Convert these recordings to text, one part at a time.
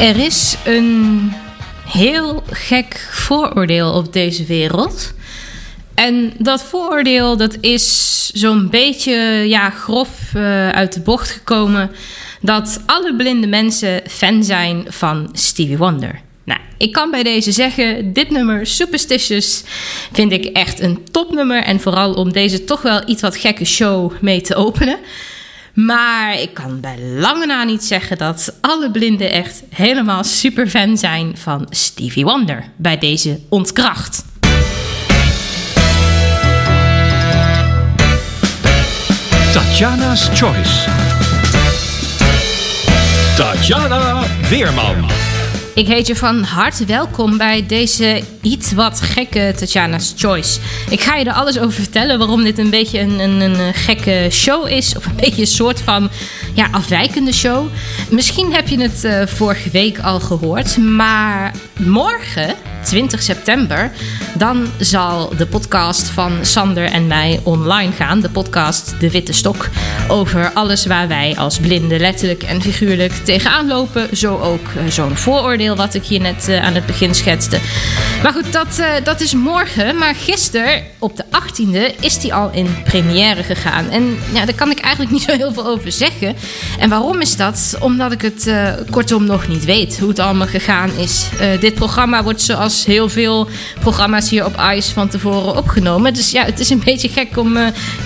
Er is een heel gek vooroordeel op deze wereld. En dat vooroordeel dat is zo'n beetje ja, grof eh, uit de bocht gekomen dat alle blinde mensen fan zijn van Stevie Wonder. Nou, ik kan bij deze zeggen, dit nummer, Superstitious, vind ik echt een topnummer. En vooral om deze toch wel iets wat gekke show mee te openen. Maar ik kan bij lange na niet zeggen dat alle blinden echt helemaal super fan zijn van Stevie Wonder. Bij deze ontkracht. Tatjana's Choice. Tatjana Weerman. Ik heet je van harte welkom bij deze iets wat gekke Tatjana's Choice. Ik ga je er alles over vertellen waarom dit een beetje een, een, een gekke show is. Of een beetje een soort van ja, afwijkende show. Misschien heb je het uh, vorige week al gehoord. Maar morgen, 20 september, dan zal de podcast van Sander en mij online gaan. De podcast De Witte Stok. Over alles waar wij als blinden letterlijk en figuurlijk tegenaan lopen. Zo ook uh, zo'n vooroordeel wat ik hier net uh, aan het begin schetste. Maar goed, dat, uh, dat is morgen. Maar gisteren, op de 18e, is die al in première gegaan. En ja, daar kan ik eigenlijk niet zo heel veel over zeggen. En waarom is dat? Omdat ik het uh, kortom nog niet weet hoe het allemaal gegaan is. Dit programma wordt zoals heel veel programma's hier op ICE van tevoren opgenomen. Dus ja, het is een beetje gek om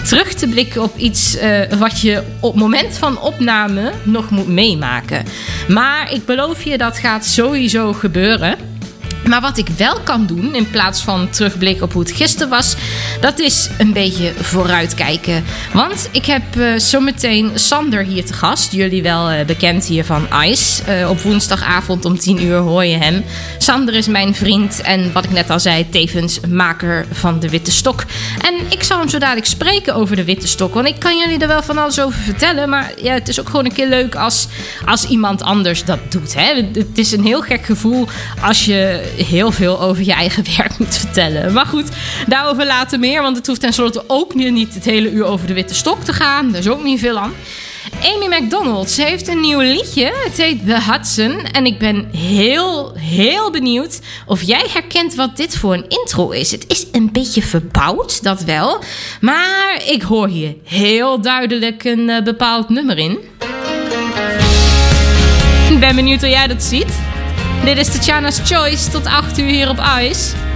terug te blikken op iets wat je op moment van opname nog moet meemaken. Maar ik beloof je, dat gaat sowieso gebeuren. Maar wat ik wel kan doen, in plaats van terugblikken op hoe het gisteren was, dat is een beetje vooruitkijken. Want ik heb uh, zometeen Sander hier te gast. Jullie wel uh, bekend hier van ICE. Uh, op woensdagavond om 10 uur hoor je hem. Sander is mijn vriend en wat ik net al zei, tevens maker van de Witte Stok. En ik zal hem zo dadelijk spreken over de Witte Stok. Want ik kan jullie er wel van alles over vertellen. Maar ja, het is ook gewoon een keer leuk als, als iemand anders dat doet. Hè? Het is een heel gek gevoel als je heel veel over je eigen werk moet vertellen. Maar goed, daarover later meer. Want het hoeft tenslotte ook niet het hele uur over de witte stok te gaan. Daar is ook niet veel aan. Amy McDonald, ze heeft een nieuw liedje. Het heet The Hudson. En ik ben heel, heel benieuwd of jij herkent wat dit voor een intro is. Het is een beetje verbouwd, dat wel. Maar ik hoor hier heel duidelijk een uh, bepaald nummer in. Ik ben benieuwd hoe jij dat ziet. Dit is Tatjana's Choice tot 8 uur hier op ICE.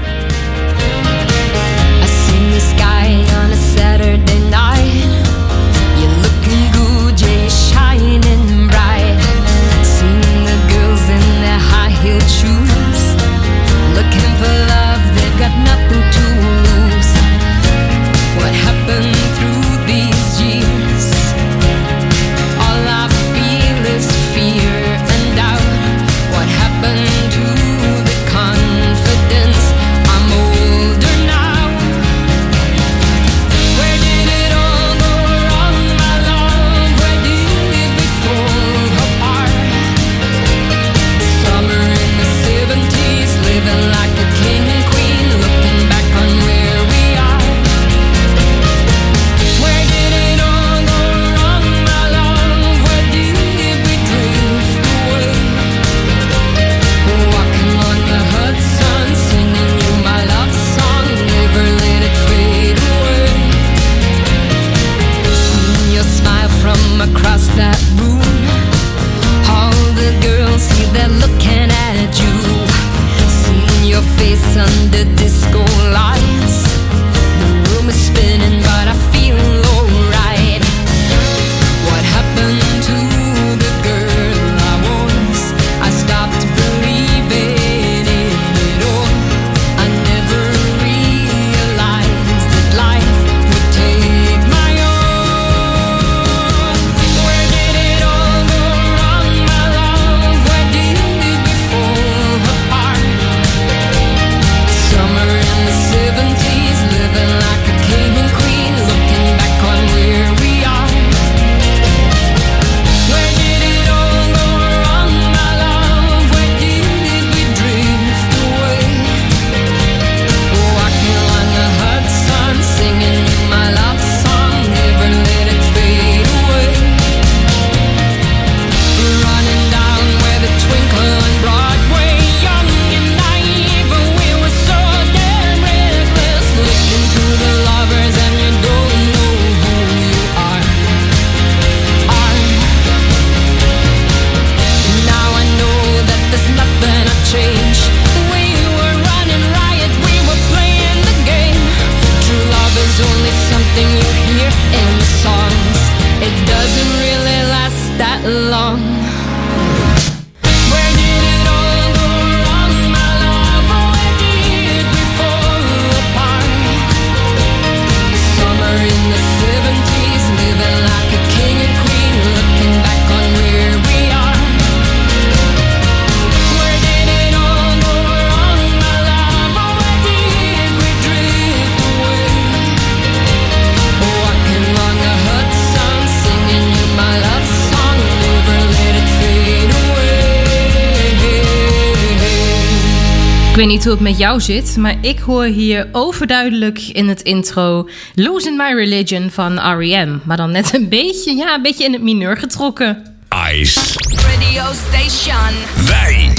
Ik weet niet hoe het met jou zit, maar ik hoor hier overduidelijk in het intro Losing My Religion van R.E.M. Maar dan net een beetje, ja, een beetje in het mineur getrokken. Ice. Radio station. Wij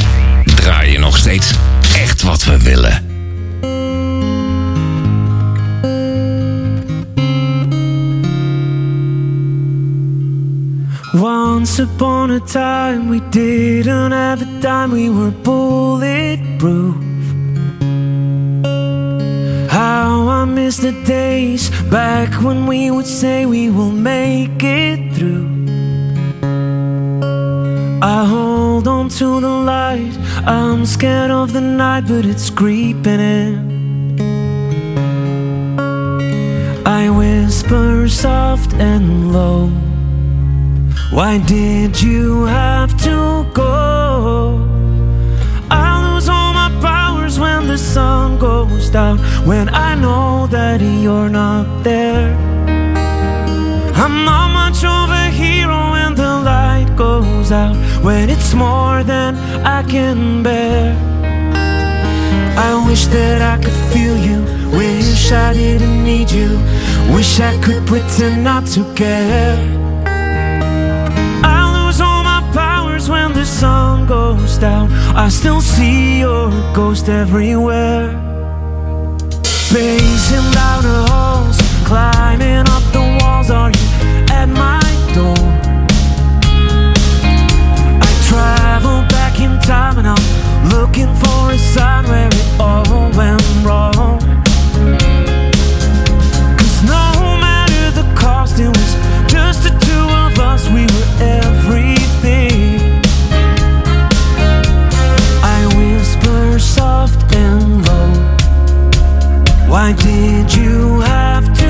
draaien nog steeds echt wat we willen. Once upon a time, we didn't have a dime, we were bulletproof. How I miss the days back when we would say we will make it through. I hold on to the light, I'm scared of the night, but it's creeping in. I whisper soft and low. Why did you have to go? The sun goes down. When I know that you're not there. I'm not much of a hero when the light goes out. When it's more than I can bear. I wish that I could feel you. Wish I didn't need you. Wish I could pretend not to care. Down. I still see your ghost everywhere. Pacing down the halls, climbing up the walls. Are you at my door? I travel back in time and I'm looking for a sign where it all went wrong. Cause no matter the cost, it was just the two of us, we were everything. Why did you have to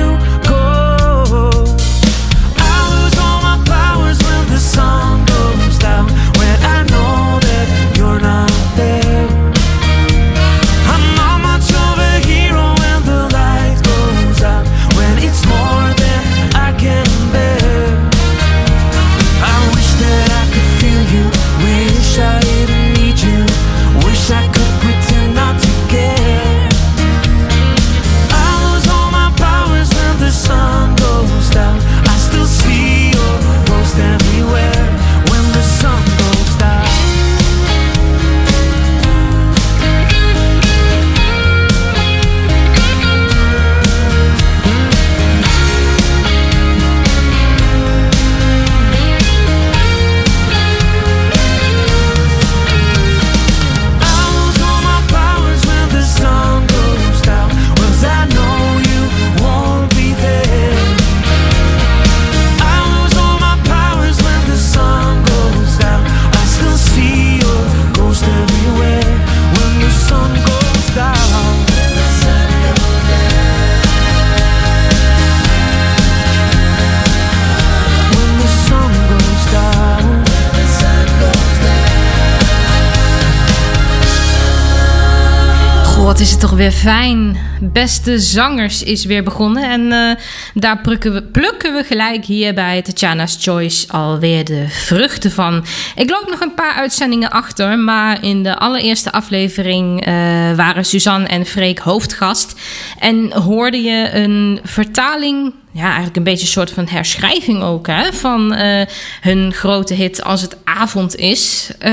fijn. Beste Zangers is weer begonnen. En eh, daar plukken we, plukken we gelijk hier bij Tatjana's Choice alweer de vruchten van. Ik loop nog een paar uitzendingen achter. Maar in de allereerste aflevering eh, waren Suzanne en Freek hoofdgast. En hoorde je een vertaling ja, eigenlijk een beetje een soort van herschrijving ook hè, van eh, hun grote hit Als het avond is eh,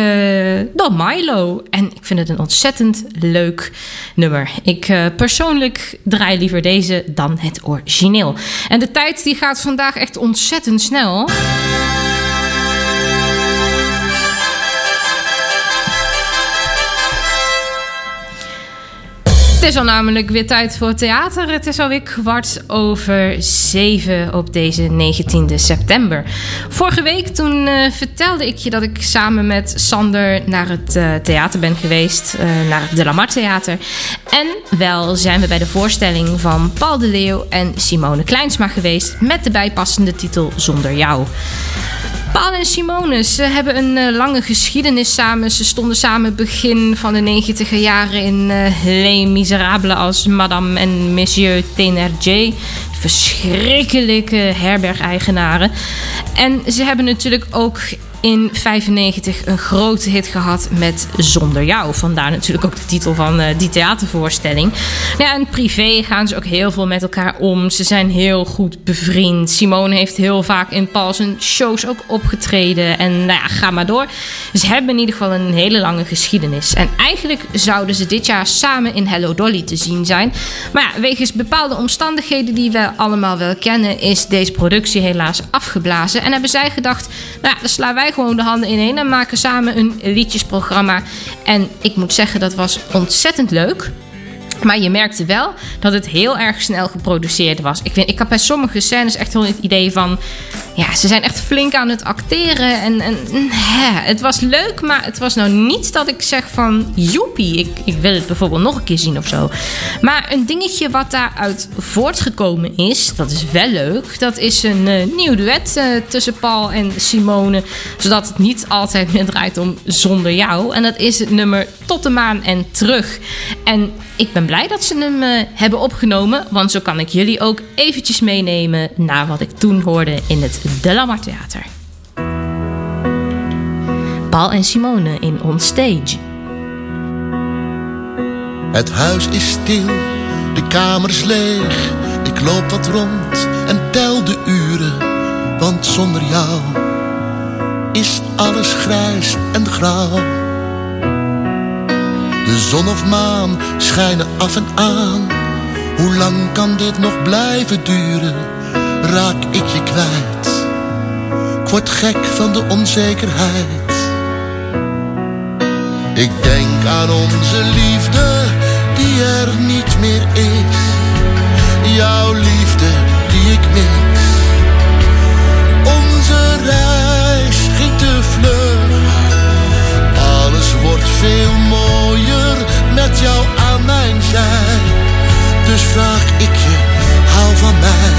door Milo. En ik vind het een ontzettend leuk nummer. Ik eh, persoonlijk draai liever deze dan het origineel. En de tijd die gaat vandaag echt ontzettend snel. Het is al namelijk weer tijd voor theater. Het is alweer kwart over zeven op deze 19e september. Vorige week toen eh, vertelde ik je dat ik samen met Sander naar het eh, theater ben geweest. eh, naar het De La Mar Theater. En wel zijn we bij de voorstelling van Paul de Leeuw en Simone Kleinsma geweest. Met de bijpassende titel Zonder jou. Paul en Simone, ze hebben een eh, lange geschiedenis samen. Ze stonden samen begin van de negentiger jaren in eh Les Miserables als Madame en Monsieur Thénardier. Verschrikkelijke herbergeigenaren. En ze hebben natuurlijk ook in 95 een grote hit gehad met Zonder Jou. Vandaar natuurlijk ook de titel van eh, die theatervoorstelling. Nou ja, en privé gaan ze ook heel veel met elkaar om. Ze zijn heel goed bevriend. Simone heeft heel vaak in Paul zijn shows ook opgetreden. En nou ja, ga maar door. Ze hebben in ieder geval een hele lange geschiedenis. En eigenlijk zouden ze dit jaar samen in Hello Dolly te zien zijn. Maar ja, wegens bepaalde omstandigheden die we allemaal wel kennen, is deze productie helaas afgeblazen. En hebben zij gedacht, nou ja, dan slaan wij gewoon de handen ineen en maken samen een liedjesprogramma. En ik moet zeggen, dat was ontzettend leuk. Maar je merkte wel dat het heel erg snel geproduceerd was. Ik, vind, ik had bij sommige scènes echt wel het idee van... Ja, ze zijn echt flink aan het acteren. En, en hè, het was leuk, maar het was nou niet dat ik zeg van... Joepie, ik, ik wil het bijvoorbeeld nog een keer zien of zo. Maar een dingetje wat daaruit voortgekomen is... Dat is wel leuk. Dat is een eh, nieuw duet eh, tussen Paul en Simone. Zodat het niet altijd meer draait om Zonder Jou. En dat is het nummer Tot de Maan en Terug. En ik ben blij dat ze hem eh, hebben opgenomen. Want zo kan ik jullie ook eventjes meenemen naar wat ik toen hoorde in het De Theater. Paul en Simone in On Stage. Het huis is stil, de kamer is leeg. Ik loop wat rond en tel de uren, want zonder jou is alles grijs en grauw. De zon of maan schijnen af en aan. Hoe lang kan dit nog blijven duren? Raak ik je kwijt? Ik word gek van de onzekerheid. Ik denk aan onze liefde die er niet meer is. Jouw liefde die ik mis. Onze reis wordt veel mooier met jou aan mijn zij. Dus vraag ik je, hou van mij.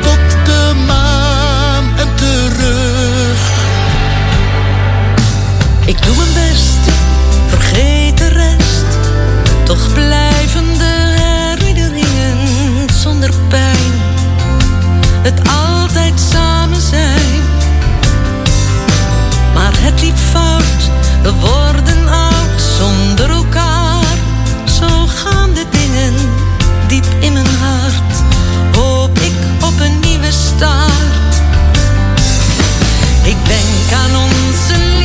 Tot de maan en terug. Ik doe mijn best, vergeet de rest. Toch blijven de herinneringen zonder pijn. Het altijd samen zijn. Maar het liep fout, we worden oud zonder elkaar. Zo gaan de dingen diep in mijn hart. Hoop ik op een nieuwe start. Ik denk aan onze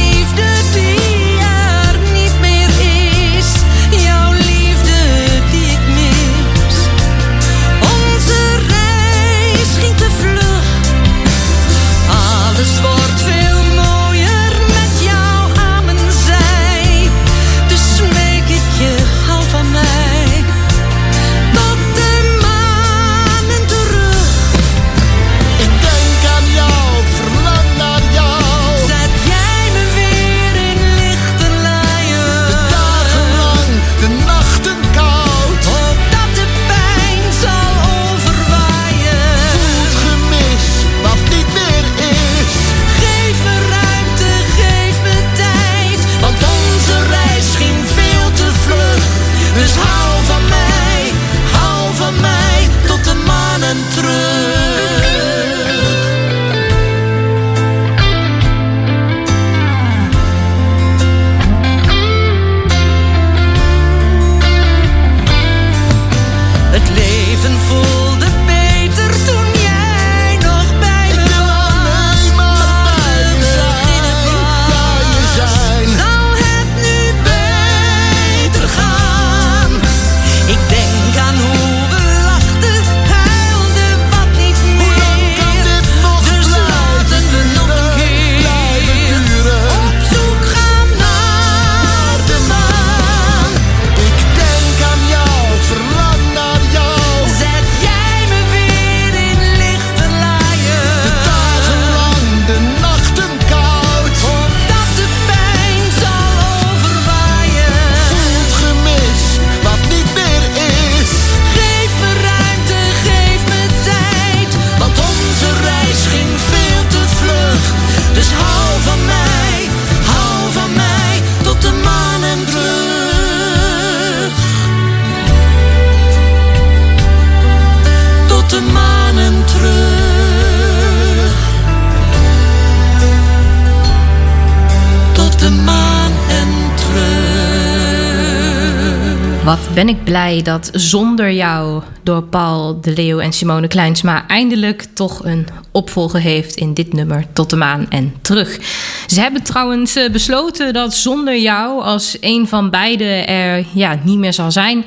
dat Zonder Jou door Paul de Leeuw en Simone Kleinsma eindelijk toch een opvolger heeft in dit nummer Tot de Maan en Terug. Ze hebben trouwens eh, besloten dat Zonder Jou, als een van beide er ja, niet meer zal zijn,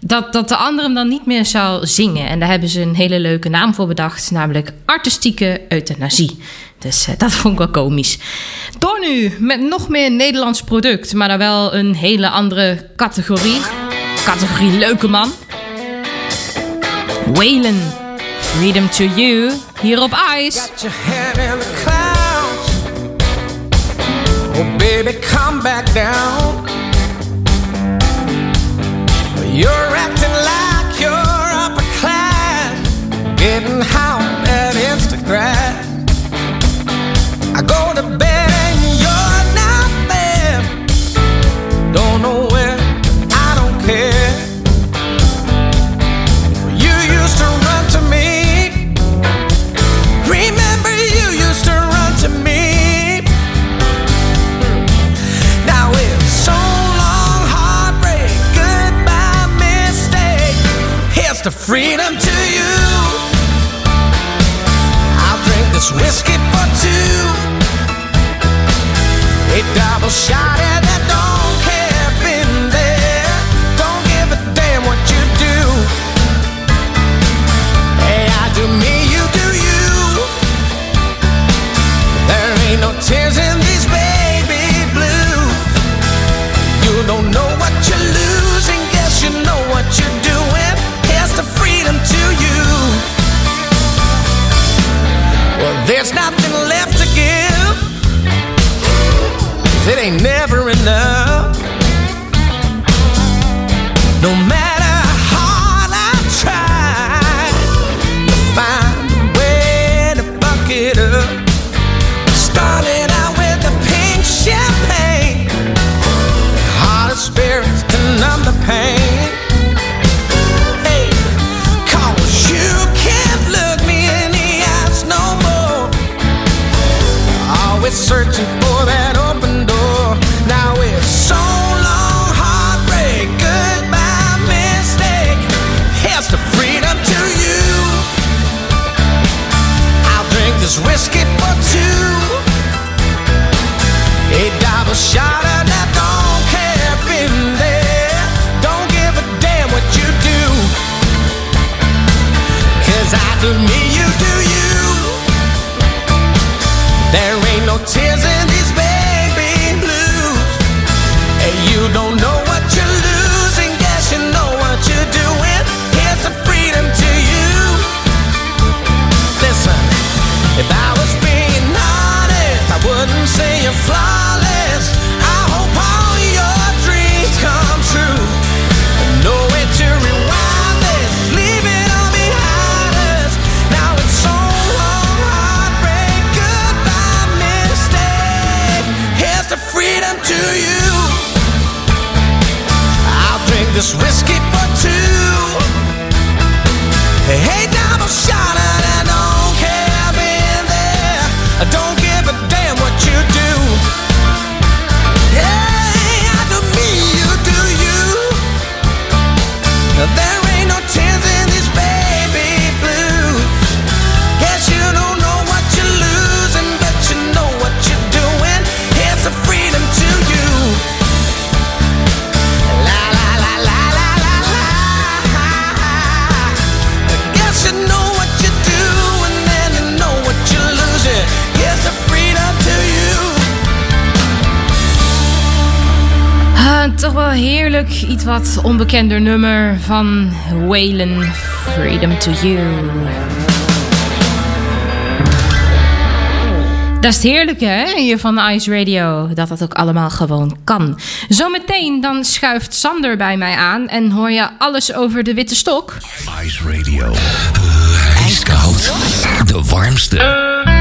dat, dat de andere hem dan niet meer zal zingen. En daar hebben ze een hele leuke naam voor bedacht, namelijk artistieke euthanasie. Dus eh, dat vond ik wel komisch. Door nu met nog meer Nederlands product, maar dan wel een hele andere categorie. Categorie leuke man. Waylon, Freedom to You, hier op Ice. Got your in the clouds. Oh, baby, come back down. You're acting like you're upper class, getting hot at Instagram. Here's the freedom to you. I'll drink this whiskey for two. A double shot It ain't never enough. No matter heerlijk, iets wat onbekender nummer van Waylon, Freedom to You. Dat is het heerlijke hè, hier van Ice Radio, dat dat ook allemaal gewoon kan. Zometeen dan schuift Sander bij mij aan en hoor je alles over de witte stok. Ice Radio. Ijskoud. De warmste.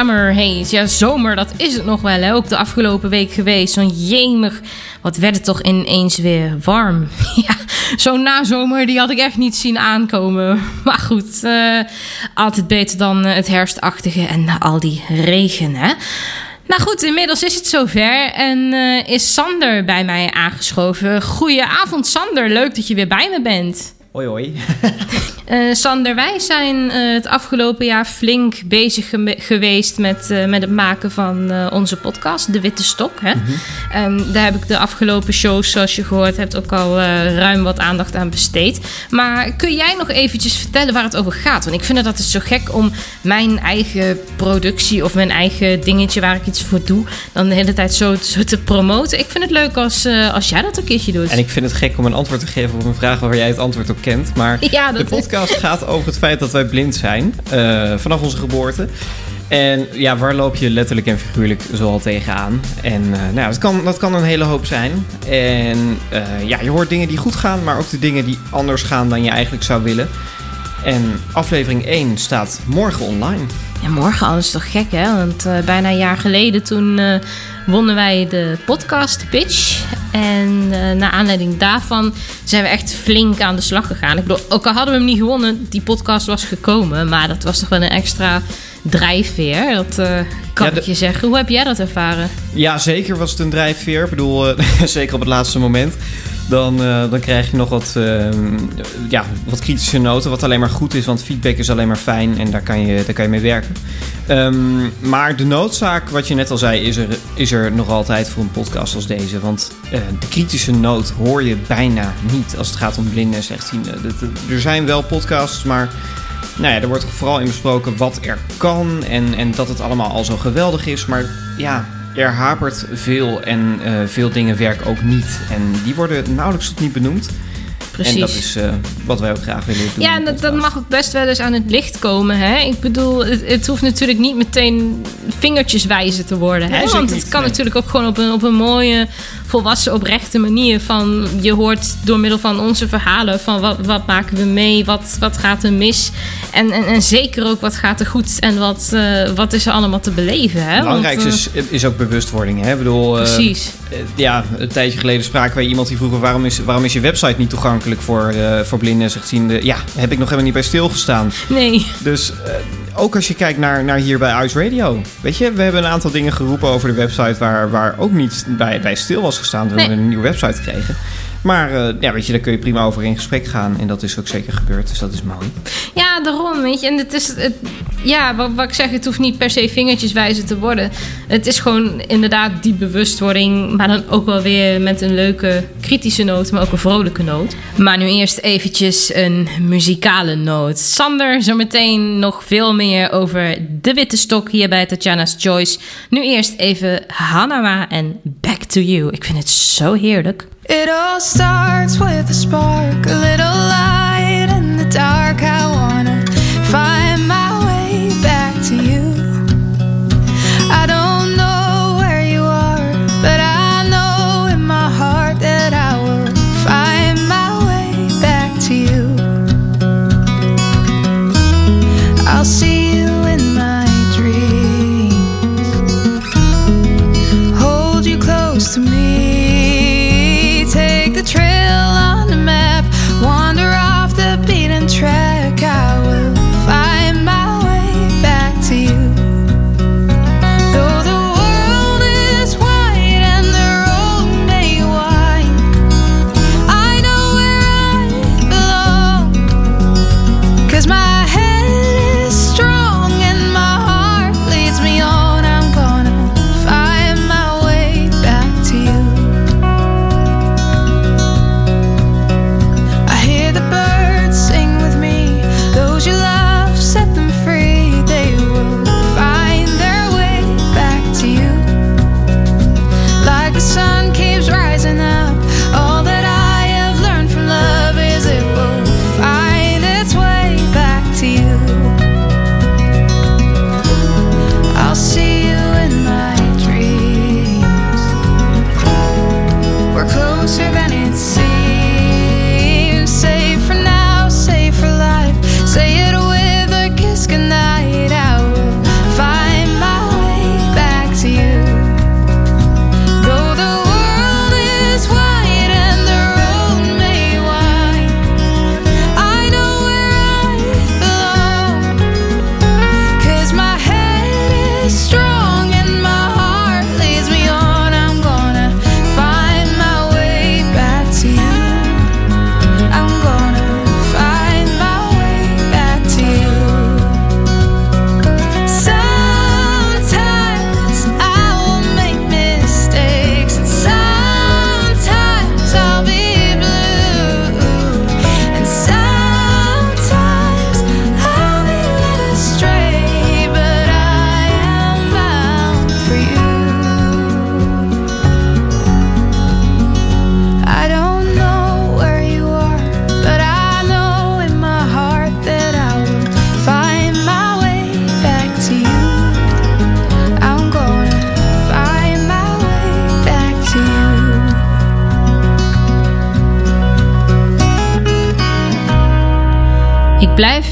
Summer Haze. Ja, zomer, dat is het nog wel. Hè? Ook de afgelopen week geweest. Zo'n jemig. Wat werd het toch ineens weer warm? ja, zo'n nazomer, die had ik echt niet zien aankomen. Maar goed, eh, altijd beter dan eh, het herfstachtige en al die regen, hè? Nou goed, inmiddels is het zover en eh, is Sander bij mij aangeschoven. Goedenavond Sander, leuk dat je weer bij me bent. Hoi hoi. Eh, Sander, wij zijn eh, het afgelopen jaar flink bezig geweest met, eh, met het maken van onze podcast, De Witte Stok. Hè? En daar heb ik de afgelopen shows, zoals je gehoord hebt, ook al ruim wat aandacht aan besteed. Maar kun jij nog eventjes vertellen waar het over gaat? Want ik vind het altijd zo gek om mijn eigen productie of mijn eigen dingetje waar ik iets voor doe, dan de hele tijd zo, zo te promoten. Ik vind het leuk als, als jij dat een keertje doet. En ik vind het gek om een antwoord te geven op een vraag waar jij het antwoord op kent. Maar Ja, de is- podcast gaat over het feit dat wij blind zijn. eh, vanaf onze geboorte. En ja, waar loop je letterlijk en figuurlijk zoal tegenaan? En eh, nou, dat, kan, dat kan een hele hoop zijn. En eh, ja, je hoort dingen die goed gaan, maar ook de dingen die anders gaan dan je eigenlijk zou willen. En aflevering 1 staat morgen online. Ja, morgen al is toch gek, hè? Want bijna een jaar geleden toen wonnen wij de podcast pitch. En eh naar aanleiding daarvan zijn we echt flink aan de slag gegaan. Ik bedoel, ook al hadden we hem niet gewonnen, die podcast was gekomen. Maar dat was toch wel een extra drijfveer. Dat eh, kan Ja, de- ik je zeggen. Hoe heb jij dat ervaren? Ja, zeker was het een drijfveer. Ik bedoel, eh, zeker op het laatste moment. Dan, eh, dan krijg je nog wat, eh, ja, wat kritische noten. Wat alleen maar goed is, want feedback is alleen maar fijn en daar kan je, daar kan je mee werken. Ehm, maar de noodzaak, wat je net al zei, is er, is er nog altijd voor een podcast als deze. Want eh, de kritische noot hoor je bijna niet als het gaat om blinden en slechtzienden. Er zijn wel podcasts, maar nou ja, er wordt vooral in besproken wat er kan en, en dat het allemaal al zo geweldig is. Maar ja, er hapert veel en eh, veel dingen werken ook niet. En die worden nauwelijks tot niet benoemd. Precies. En dat is eh, wat wij ook graag willen doen. Ja, en dat, dat mag ook best wel eens aan het licht komen. Hè? Ik bedoel, het, het hoeft natuurlijk niet meteen vingertjeswijzen te worden. Hè? Nee, Want het kan nee. natuurlijk ook gewoon op een, op een mooie, volwassen, oprechte manier. Van, je hoort door middel van onze verhalen van wat, wat maken we mee, wat, wat gaat er mis. En, en, en zeker ook wat gaat er goed en wat, eh, wat is er allemaal te beleven. Hè? Het belangrijkste Want, eh, is, is ook bewustwording. Hè? Ik bedoel, eh, Precies. ja, een tijdje geleden spraken wij iemand die vroeg... waarom is, waarom is je website niet toegankelijk voor, voor blinden en slechtzienden? Ja, heb ik nog helemaal niet bij stilgestaan. Nee. Dus ook als je kijkt naar, naar hier bij Ice Radio. Weet je, we hebben een aantal dingen geroepen over de website... waar, waar ook niet bij, bij stil was gestaan toen Nee. we een nieuwe website kregen. Maar eh, ja, weet je, daar kun je prima over in gesprek gaan. En dat is ook zeker gebeurd, dus dat is mooi. Ja, daarom, weet je. En het is, het, ja, wat, ik zeg, het hoeft niet per se vingertjeswijzen te worden. Het is gewoon inderdaad die bewustwording, maar dan ook wel weer met een leuke kritische noot, maar ook een vrolijke noot. Maar nu eerst eventjes een muzikale noot. Sander, zometeen nog veel meer over de witte stok hier bij Tatjana's Choice. Nu eerst even Hanama en Back to You. Ik vind het zo heerlijk. It all starts with a spark, a little light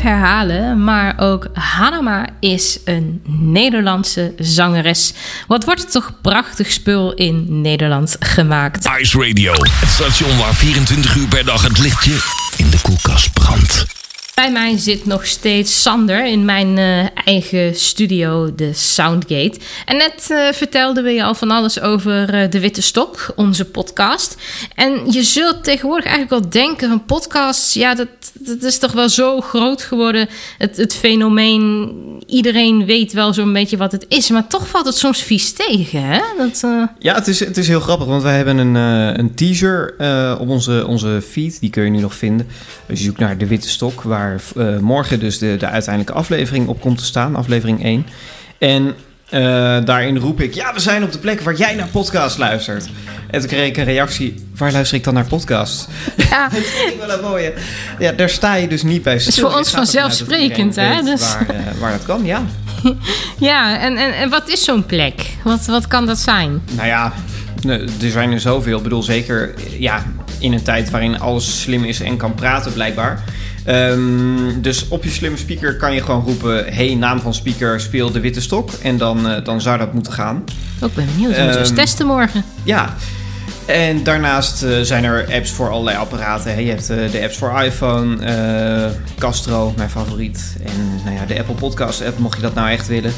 herhalen, maar ook Hanama is een Nederlandse zangeres. Wat wordt er toch prachtig spul in Nederland gemaakt? Ice Radio, het station waar 24 uur per dag het lichtje in de koelkast brandt. Bij mij zit nog steeds Sander in mijn eh, eigen studio, de Soundgate. En net uh, vertelden we je al van alles over uh, De Witte Stok, onze podcast. En je zult tegenwoordig eigenlijk wel denken: een podcast, ja, dat, dat is toch wel zo groot geworden. Het, het fenomeen, iedereen weet wel zo'n beetje wat het is. Maar toch valt het soms vies tegen, hè? Dat, Ja, het is, het is heel grappig, want wij hebben een, een teaser op onze, onze feed. Die kun je nu nog vinden. Als je zoekt naar De Witte Stok, waar uh, morgen dus de, de uiteindelijke aflevering op komt te staan, aflevering 1. En uh, daarin roep ik, ja, we zijn op de plek waar jij naar podcast luistert. En toen kreeg ik een reactie, waar luister ik dan naar podcast? Ja. dat vind ik wel een mooie. Ja, daar sta je dus niet bij stil. Het is voor ons vanzelfsprekend, hè? Dus... Waar, uh, waar dat kan, ja. ja, en, en, en wat is zo'n plek? Wat, wat kan dat zijn? Nou ja, er zijn er zoveel. Ik bedoel, zeker ja, in een tijd waarin alles slim is en kan praten, blijkbaar. Um, dus op je slimme speaker kan je gewoon roepen: hey, naam van speaker, speel de witte stok. En dan, uh, dan zou dat moeten gaan. Ook ben benieuwd. We moeten um, eens testen morgen. Ja. En daarnaast uh, zijn er apps voor allerlei apparaten. Hey, je hebt uh, de apps voor iPhone, Castro, mijn favoriet. En nou ja, de Apple Podcast app, mocht je dat nou echt willen.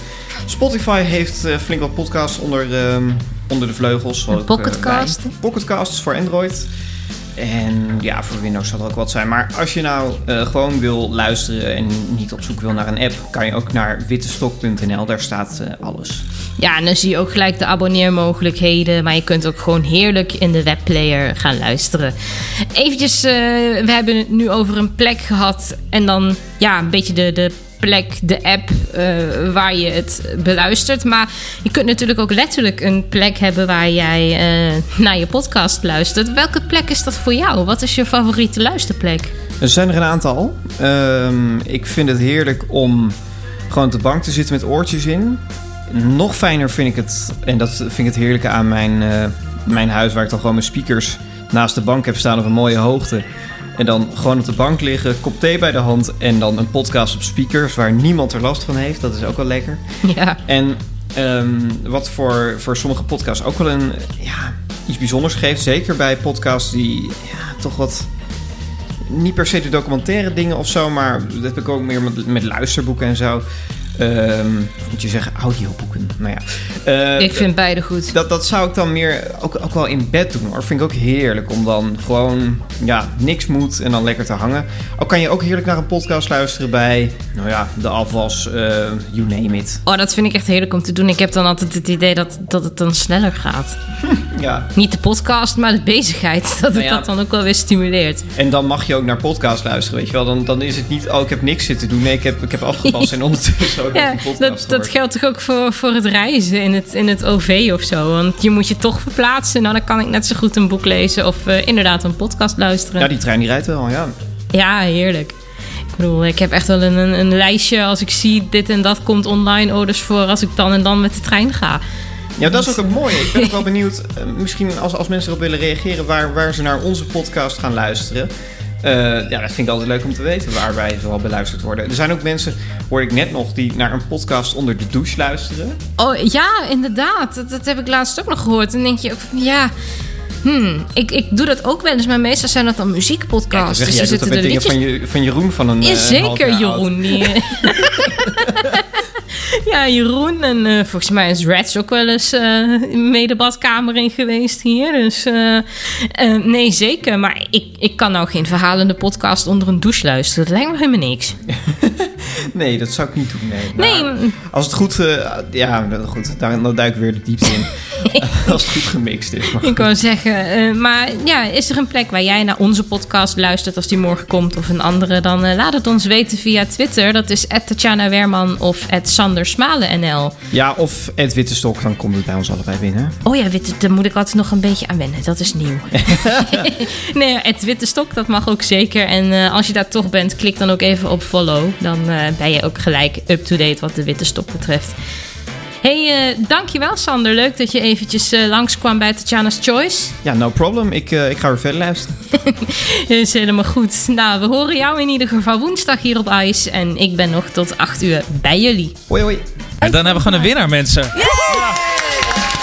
Spotify heeft flink wat podcasts onder, um, onder de vleugels. Pocketcast. Pocketcasts voor Android. En ja, voor Windows zal er ook wat zijn. Maar als je nou uh, gewoon wil luisteren en niet op zoek wil naar een app, kan je ook naar wittestok.nl. Daar staat uh, alles. Ja, en dan zie je ook gelijk de abonneermogelijkheden. Maar je kunt ook gewoon heerlijk in de webplayer gaan luisteren. Eventjes, uh, we hebben het nu over een plek gehad. En dan ja, een beetje de, de plek, de app uh, waar je het beluistert. Maar je kunt natuurlijk ook letterlijk een plek hebben waar jij uh, naar je podcast luistert. Welke plek is dat voor jou? Wat is je favoriete luisterplek? Er zijn er een aantal. Um, ik vind het heerlijk om gewoon op de bank te zitten met oortjes in. Nog fijner vind ik het, en dat vind ik het heerlijke aan mijn, uh, mijn huis, waar ik dan gewoon mijn speakers naast de bank heb staan op een mooie hoogte. En dan gewoon op de bank liggen, kop thee bij de hand en dan een podcast op speakers waar niemand er last van heeft. Dat is ook wel lekker. Ja. En um, wat voor, voor sommige podcasts ook wel een, ja, iets bijzonders geeft. Zeker bij podcasts die ja, toch wat. Niet per se de documentaire dingen of zo, maar dat heb ik ook meer met, met luisterboeken en zo. Um, moet je zeggen, audioboeken. Nou ja. Uh, ik vind beide goed. Dat, dat zou ik dan meer ook, ook wel in bed doen hoor. Vind ik ook heerlijk om dan gewoon ja, niks moet en dan lekker te hangen. Ook kan je ook heerlijk naar een podcast luisteren bij, nou ja, de afwas, uh, you name it. Oh, dat vind ik echt heerlijk om te doen. Ik heb dan altijd het idee dat, dat het dan sneller gaat. ja. Niet de podcast, maar de bezigheid. Dat het nou ja. dat dan ook wel weer stimuleert. En dan mag je ook naar podcast luisteren, weet je wel. Dan, dan is het niet, oh, ik heb niks zitten doen. Nee, ik heb, ik heb afgepast en ondertussen ook ja, dat, dat geldt toch ook voor, voor het reizen in het, in het OV of zo. Want je moet je toch verplaatsen. Nou, dan kan ik net zo goed een boek lezen of uh, inderdaad een podcast luisteren. Ja, die trein die rijdt wel, ja. Ja, heerlijk. Ik bedoel, ik heb echt wel een, een, een lijstje als ik zie dit en dat komt online orders voor als ik dan en dan met de trein ga. Ja, dat is ook het mooie. Ik ben ook wel benieuwd, uh, misschien als, als mensen erop willen reageren, waar, waar ze naar onze podcast gaan luisteren. Uh, ja, dat vind ik altijd leuk om te weten waar wij zoal beluisterd worden. Er zijn ook mensen, hoor ik net nog, die naar een podcast onder de douche luisteren. Oh ja, inderdaad. Dat, dat heb ik laatst ook nog gehoord. En denk je ook van ja. Hmm, ik, ik doe dat ook wel eens, maar meestal zijn dat dan muziekpodcasts. Ja, dus er met dingen liedjes... van, je, van Jeroen van een Ja, uh, zeker Jeroen. Die, ja, Jeroen. En uh, volgens mij is Reds ook wel eens uh, mee de badkamer in geweest hier. Dus uh, nee, zeker. Maar ik, ik kan nou geen verhalende podcast onder een douche luisteren. Dat lijkt me helemaal niks. nee, dat zou ik niet doen. Nee. nee. Maar als het goed... ja, goed. Daar, dan duik ik weer de diepte in. als het goed gemixt is. Maar ik wou zeggen, maar ja, is er een plek waar jij naar onze podcast luistert als die morgen komt of een andere? Dan laat het ons weten via Twitter. Dat is Tatjana Werman of Sander Smalen NL. Ja, of Ed Witte Stok, dan komt het bij ons allebei binnen. Oh ja, witte, daar moet ik altijd nog een beetje aan wennen. Dat is nieuw. nee, Ed Witte Stok, dat mag ook zeker. En uh, als je daar toch bent, klik dan ook even op follow. Dan uh, ben je ook gelijk up-to-date wat de Witte Stok betreft. Hey, uh, dankjewel Sander. Leuk dat je eventjes uh, langskwam bij Tatjana's Choice. Ja, no problem. Ik, uh, ik ga weer verder luisteren. is helemaal goed. Nou, we horen jou in ieder geval woensdag hier op IJs. En ik ben nog tot 8 uur bij jullie. Hoi, hoi. En dan hebben we gewoon een winnaar, mensen. Yeah! Ja.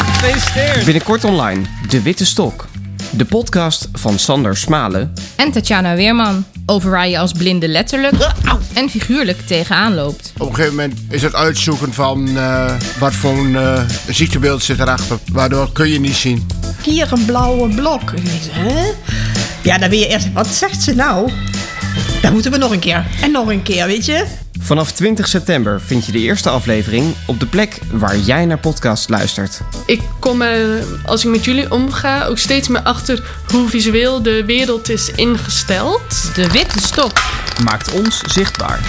Gefeliciteerd. Binnenkort online. De Witte Stok. De podcast van Sander Smalen. En Tatjana Weerman. Over waar je als blinde letterlijk en figuurlijk tegenaan loopt. Op een gegeven moment is het uitzoeken van uh, wat voor een uh, ziektebeeld zit erachter. Waardoor kun je niet zien. Hier een blauwe blok. Hè? Ja, dan ben je eerst. Wat zegt ze nou? Dan moeten we nog een keer. En nog een keer, weet je? Vanaf 20 september vind je de eerste aflevering op de plek waar jij naar podcast luistert. Ik kom er, als ik met jullie omga, ook steeds meer achter hoe visueel de wereld is ingesteld. De witte stok maakt ons zichtbaar.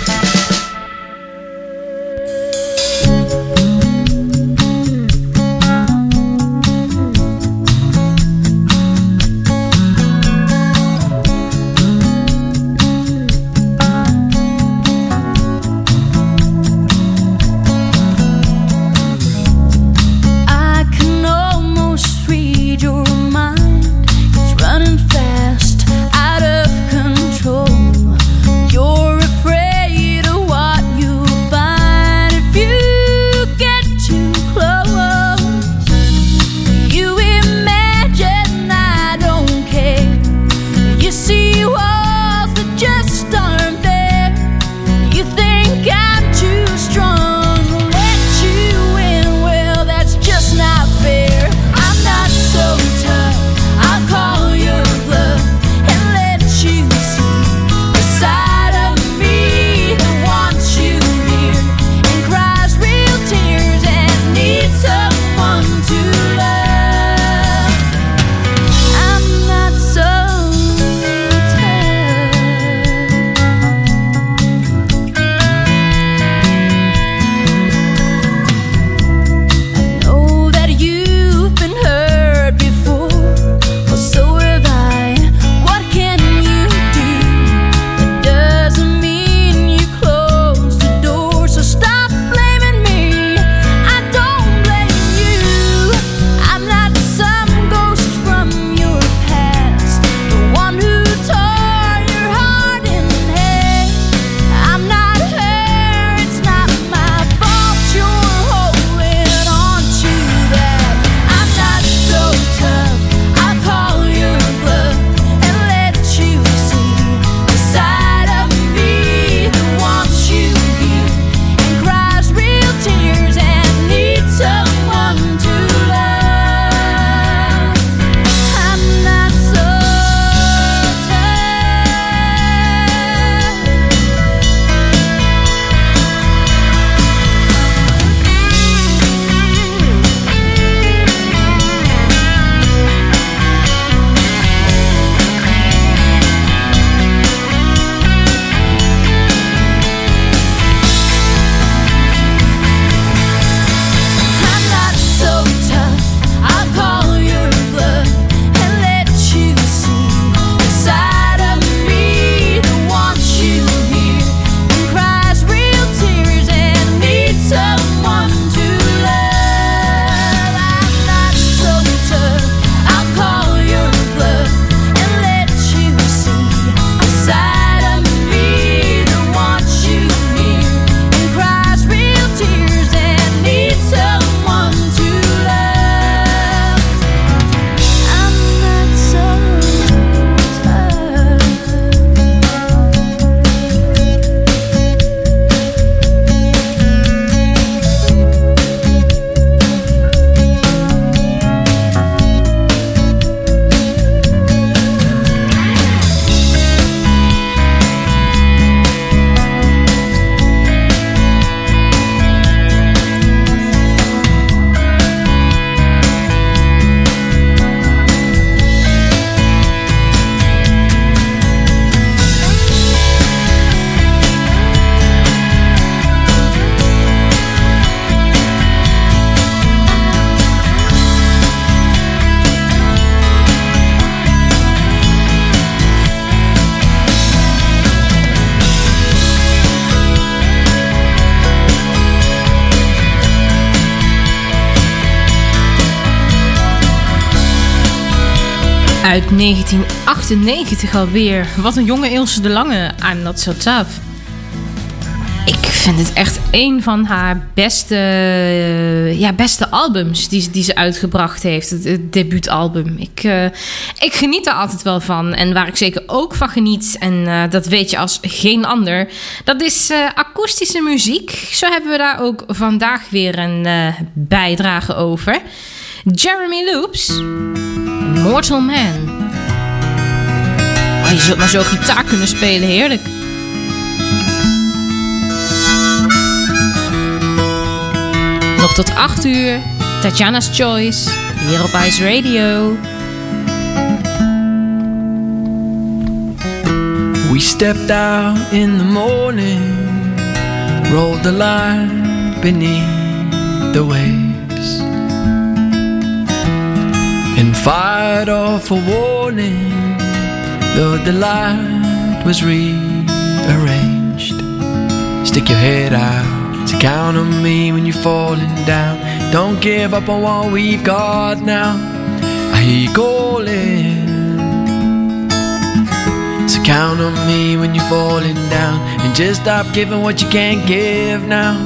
Uit 1998 alweer. Wat een jonge Ilse de Lange. I'm not so tough. Ik vind het echt een van haar beste, eh, ja, beste albums die, die ze uitgebracht heeft. Het, debuutalbum. Ik, eh, ik geniet er altijd wel van. En waar ik zeker ook van geniet, en eh, dat weet je als geen ander, dat is akoestische muziek. Zo hebben we daar ook vandaag weer een bijdrage over. Jeremy Loops, Mortal Man. Oh, je zult maar zo gitaar kunnen spelen, heerlijk. Nog tot 8 uur, Tatjana's Choice, hier op Ice Radio. We stepped out in the morning, rolled the line beneath the waves, and fired off a warning. Though the light was rearranged, stick your head out to count on me when you're falling down. Don't give up on what we've got now. I hear you calling. So count on me when you're falling down And just stop giving what you can't give now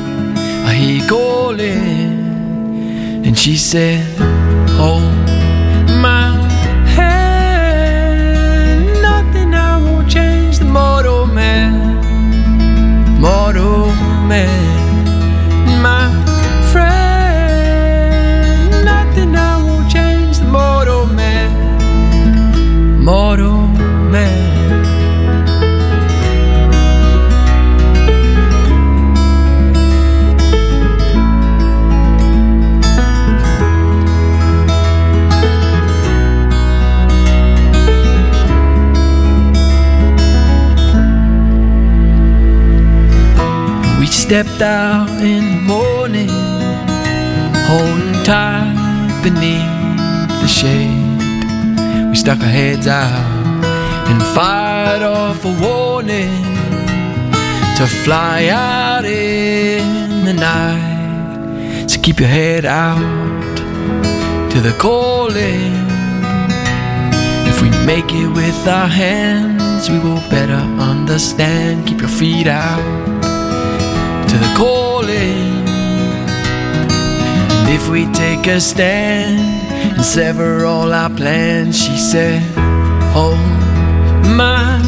I hear you calling And she said Hold my hand. Nothing I won't change the mortal man. Mortal man. My friend. Nothing I won't change the mortal man. Mortal stepped out in the morning, holding tight beneath the shade. We stuck our heads out and fired off a warning to fly out in the night. So keep your head out to the calling. If we make it with our hands, we will better understand. Keep your feet out the calling. And if we take a stand and sever all our plans, she said, Hold my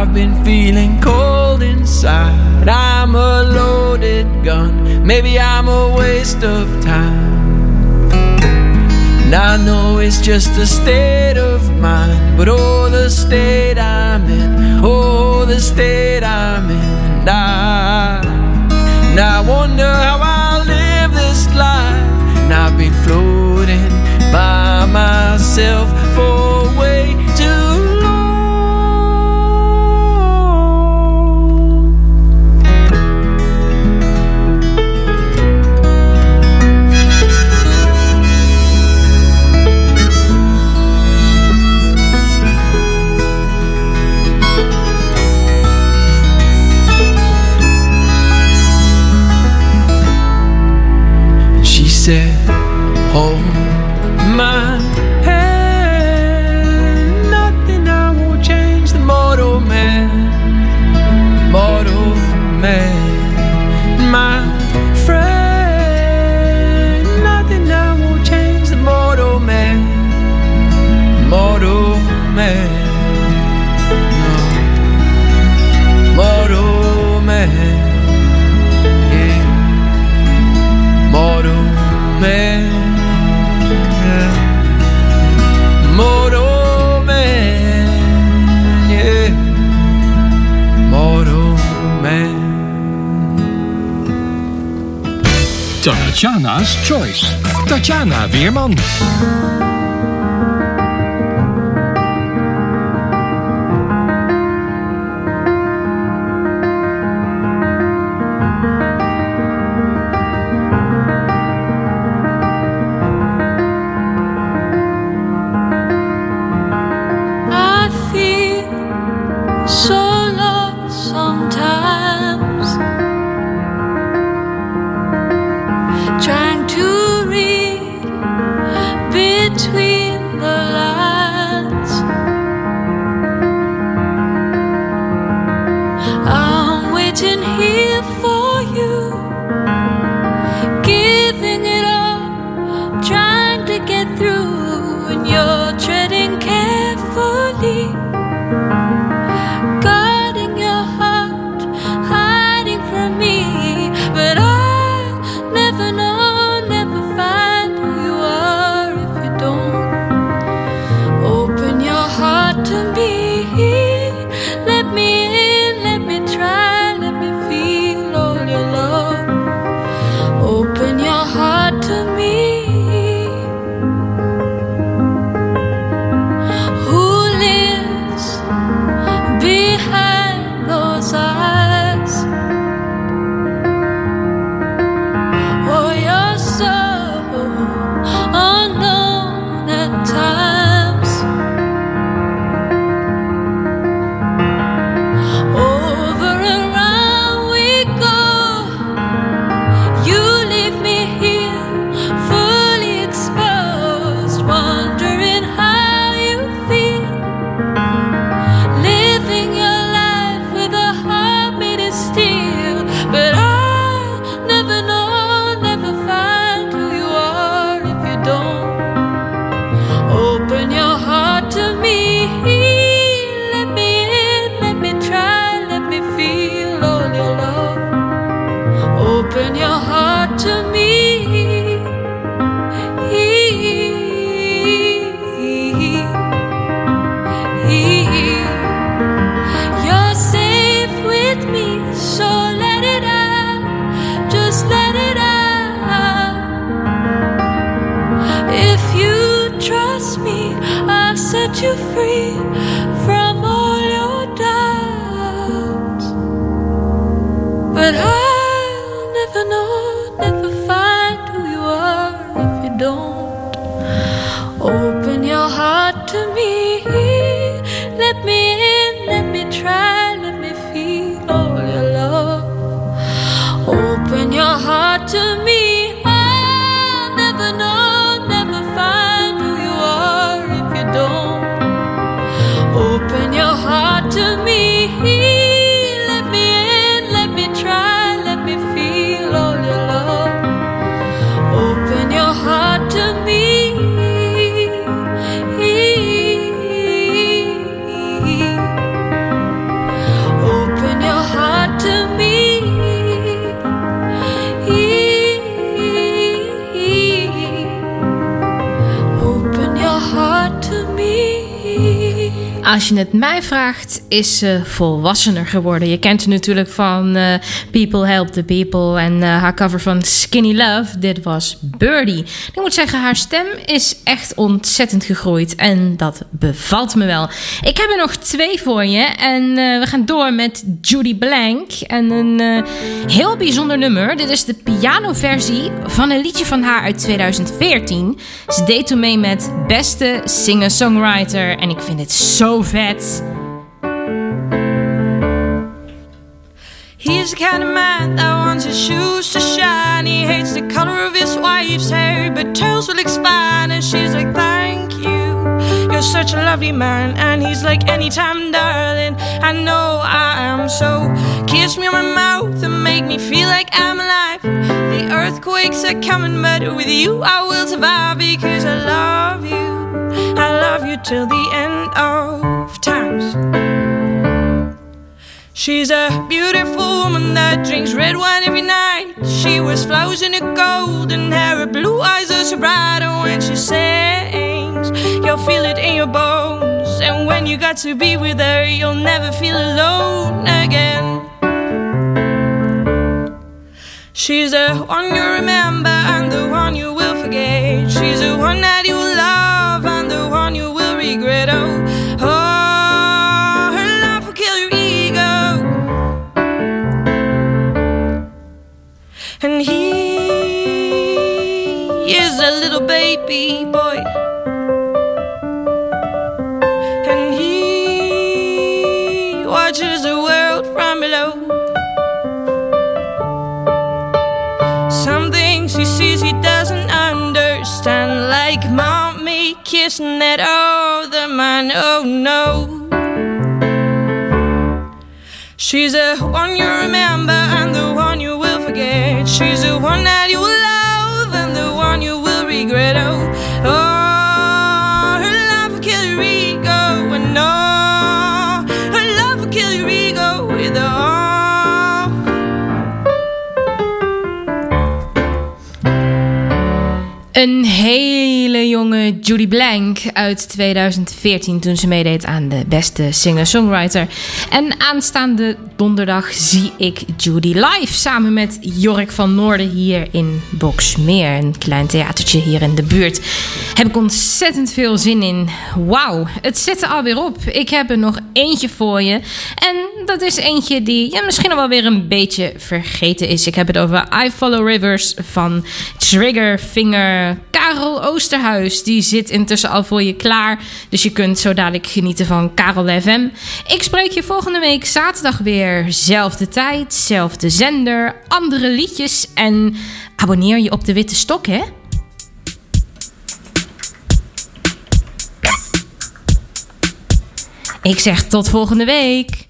I've been feeling cold inside. I'm a loaded gun. Maybe I'm a waste of time. And I know it's just a state of mind. But oh, the state I'm in. Oh, the state I'm in. And I, and I wonder how I'll live this life. And I've been floating by myself said, Hold my hand. Nothing I will change the mortal man. Mortal man. My friend. Nothing I will change the mortal man. Mortal man. Tatjana's Choice. Tatjana Weerman. Als je het mij vraagt, is ze volwassener geworden. Je kent haar natuurlijk van eh, People Help the People en eh, haar cover van Skinny Love. Dit was Birdie. Ik moet zeggen, haar stem is echt ontzettend gegroeid en dat bevalt me wel. Ik heb er nog twee voor je en eh, we gaan door met Judy Blank en een heel bijzonder nummer. Dit is de pianoversie van een liedje van haar uit 2014. Ze deed toen mee met beste singer-songwriter en ik vind het zo vet. He's the kind of man that wants his shoes to shine. He hates the color of his wife's hair, but tells will expand. And she's like, Thank you, you're such a lovely man. And he's like, Anytime, darling, I know I am so. Kiss me on my mouth and make me feel like I'm alive. The earthquakes are coming, but with you I will survive because I love you. I love you till the end of times. She's a beautiful woman that drinks red wine every night. She wears flowers in her golden hair, her blue eyes are so bright. And when she sings, you'll feel it in your bones. And when you got to be with her, you'll never feel alone again. She's the one you remember and the one kissing that other man. Oh no. She's the one you remember and the one you will forget. She's the one that Een hele jonge Judy Blank uit 2014 toen ze meedeed aan de beste singer-songwriter. En aanstaande donderdag zie ik Judy live samen met Jork van Noorden hier in Boxmeer. Een klein theatertje hier in de buurt. Heb ik ontzettend veel zin in. Wauw, het zit er alweer op. Ik heb er nog eentje voor je. En dat is eentje die ja, misschien al wel weer een beetje vergeten is. Ik heb het over I Follow Rivers van Triggerfinger. Karel Oosterhuis, die zit intussen al voor je klaar. Dus je kunt zo dadelijk genieten van Karel FM. Ik spreek je volgende week zaterdag weer. Zelfde tijd, zelfde zender, andere liedjes. En abonneer je op de Witte Stok, hè? Ik zeg tot volgende week.